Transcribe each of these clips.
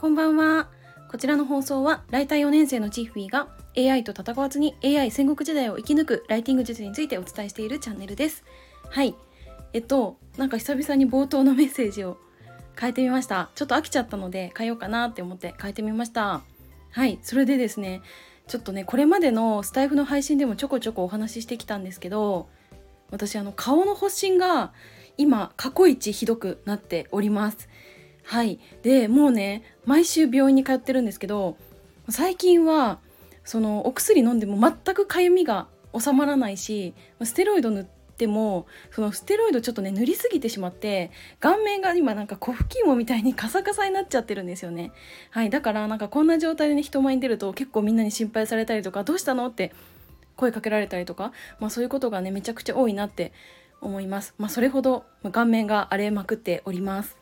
こんばんは。こちらの放送は、ライター4年生のチーフィーが AI と戦わずに AI 戦国時代を生き抜くライティング術についてお伝えしているチャンネルです。はい。えっと、なんか久々に冒頭のメッセージを変えてみました。ちょっと飽きちゃったので変えようかなって思って変えてみました。はい。それでですね、ちょっとね、これまでのスタイフの配信でもちょこちょこお話ししてきたんですけど、私あの顔の発疹が今過去一ひどくなっておりますはいでもうね毎週病院に通ってるんですけど最近はそのお薬飲んでも全くかゆみが収まらないしステロイド塗ってもそのステロイドちょっとね塗りすぎてしまって顔面が今なんか小吹き芋みたいに カサカサになっちゃってるんですよねはいだからなんかこんな状態でね人前に出ると結構みんなに心配されたりとかどうしたのって声かけられたりとか、まあ、そういうことがねめちゃくちゃ多いなって思います。まあ、それほど顔面が荒れまくっております。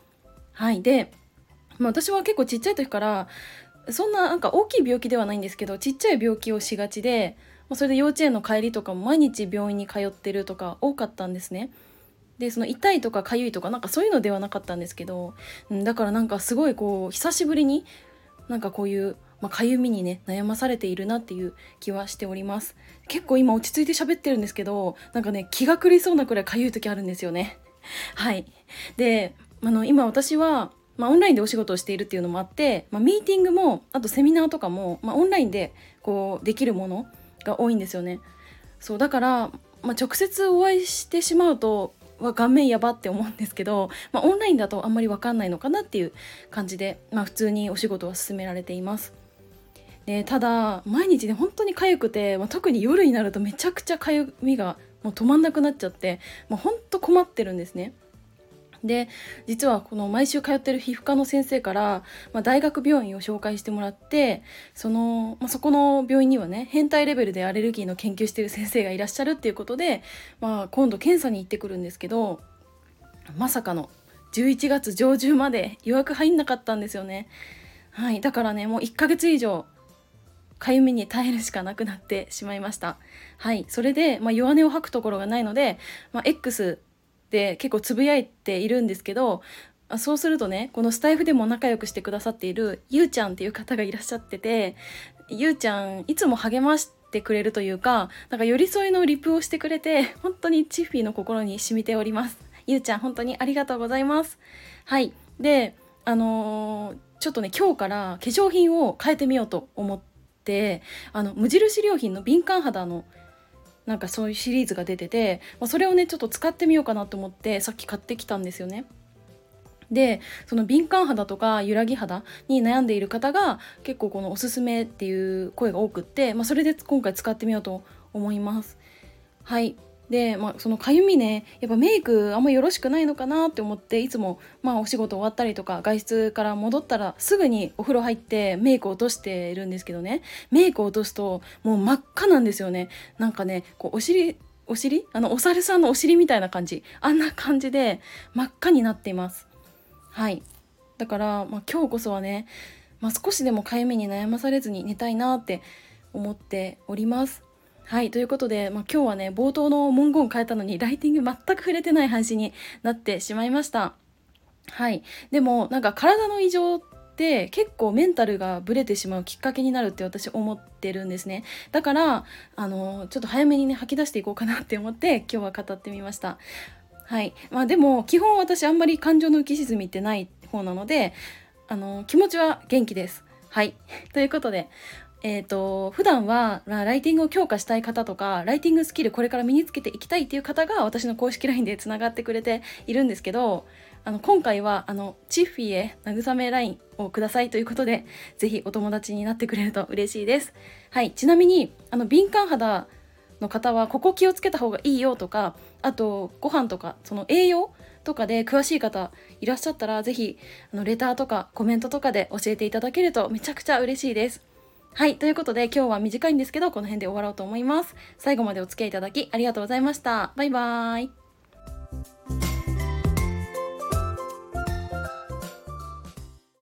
はい。で、まあ、私は結構ちっちゃい時からそんななんか大きい病気ではないんですけどちっちゃい病気をしがちで、まあ、それで幼稚園の帰りとかも毎日病院に通ってるとか多かったんですね。でその痛いとか痒いとかなんかそういうのではなかったんですけど、だからなんかすごいこう久しぶりになんかこういうまあ、かゆみにね悩まされているなっていう気はしております。結構今落ち着いて喋ってるんですけどなんかね気が狂いそうなくらいかゆい時あるんですよね。はい。であの今私はまあ、オンラインでお仕事をしているっていうのもあって、まあ、ミーティングもあとセミナーとかも、まあ、オンラインでこうできるものが多いんですよねそうだから、まあ、直接お会いしてしまうとは顔面やばって思うんですけど、まあ、オンラインだとあんまり分かんないのかなっていう感じで、まあ、普通にお仕事は進められています。でただ毎日ね本当に痒くて、まあ、特に夜になるとめちゃくちゃ痒みがもう止まんなくなっちゃって、まあ、本当困ってるんですね。で実はこの毎週通ってる皮膚科の先生から、まあ、大学病院を紹介してもらってその、まあ、そこの病院にはね変態レベルでアレルギーの研究してる先生がいらっしゃるっていうことで、まあ、今度検査に行ってくるんですけどまさかの11月上旬まで予約入んなかったんですよね。はい、だからねもう1ヶ月以上かゆみに耐えるしかなくなってしまいました。はい、それで、まあ、弱音を吐くところがないので、まあ、X で結構つぶやいているんですけどそうするとねこのスタイフでも仲良くしてくださっているゆうちゃんっていう方がいらっしゃっててゆうちゃんいつも励ましてくれるというかなんか寄り添いのリプをしてくれて本当にチッフィーの心に染みております。ゆうちゃん本当にありがとうございます。はい。であのー、ちょっとね今日から化粧品を変えてみようと思ってあの無印良品の敏感肌のなんかそういうシリーズが出てて、まあ、それをねちょっと使ってみようかなと思ってさっき買ってきたんですよね。でその敏感肌とか揺らぎ肌に悩んでいる方が結構このおすすめっていう声が多くって、まあ、それで今回使ってみようと思います。はいで、まあ、そのかゆみねやっぱメイクあんまよろしくないのかなって思っていつも、まあ、お仕事終わったりとか外出から戻ったらすぐにお風呂入ってメイク落としてるんですけどね。メイク落とすともう真っ赤なんですよね。なんかねこうお尻お尻？あのお猿さんのお尻みたいな感じ。あんな感じで真っ赤になっています。はい。だから、まあ、今日こそはね、まあ、少しでもかゆみに悩まされずに寝たいなって思っております。はいということで、まあ、今日はね冒頭の文言を変えたのにライティング全く触れてない話になってしまいました。はい。でもなんか体の異常って結構メンタルがブレてしまうきっかけになるって私思ってるんですね。だからあのちょっと早めにね吐き出していこうかなって思って今日は語ってみました。はい。まあでも基本私あんまり感情の浮き沈みってない方なのであの気持ちは元気です。はい。ということでえーと、普段はまあライティングを強化したい方とかライティングスキルこれから身につけていきたいっていう方が私の公式 LINE でつながってくれているんですけどあの今回はあのチッフィーへ慰め LINE をくださいということでぜひお友達になってくれると嬉しいです。はい、ちなみにあの敏感肌の方はここ気をつけた方がいいよとかあとご飯とかその栄養とかで詳しい方いらっしゃったらぜひあのレターとかコメントとかで教えていただけるとめちゃくちゃ嬉しいです。はい。ということで、今日は短いんですけど、この辺で終わろうと思います。最後までお付き合いいただきありがとうございました。バイバーイ。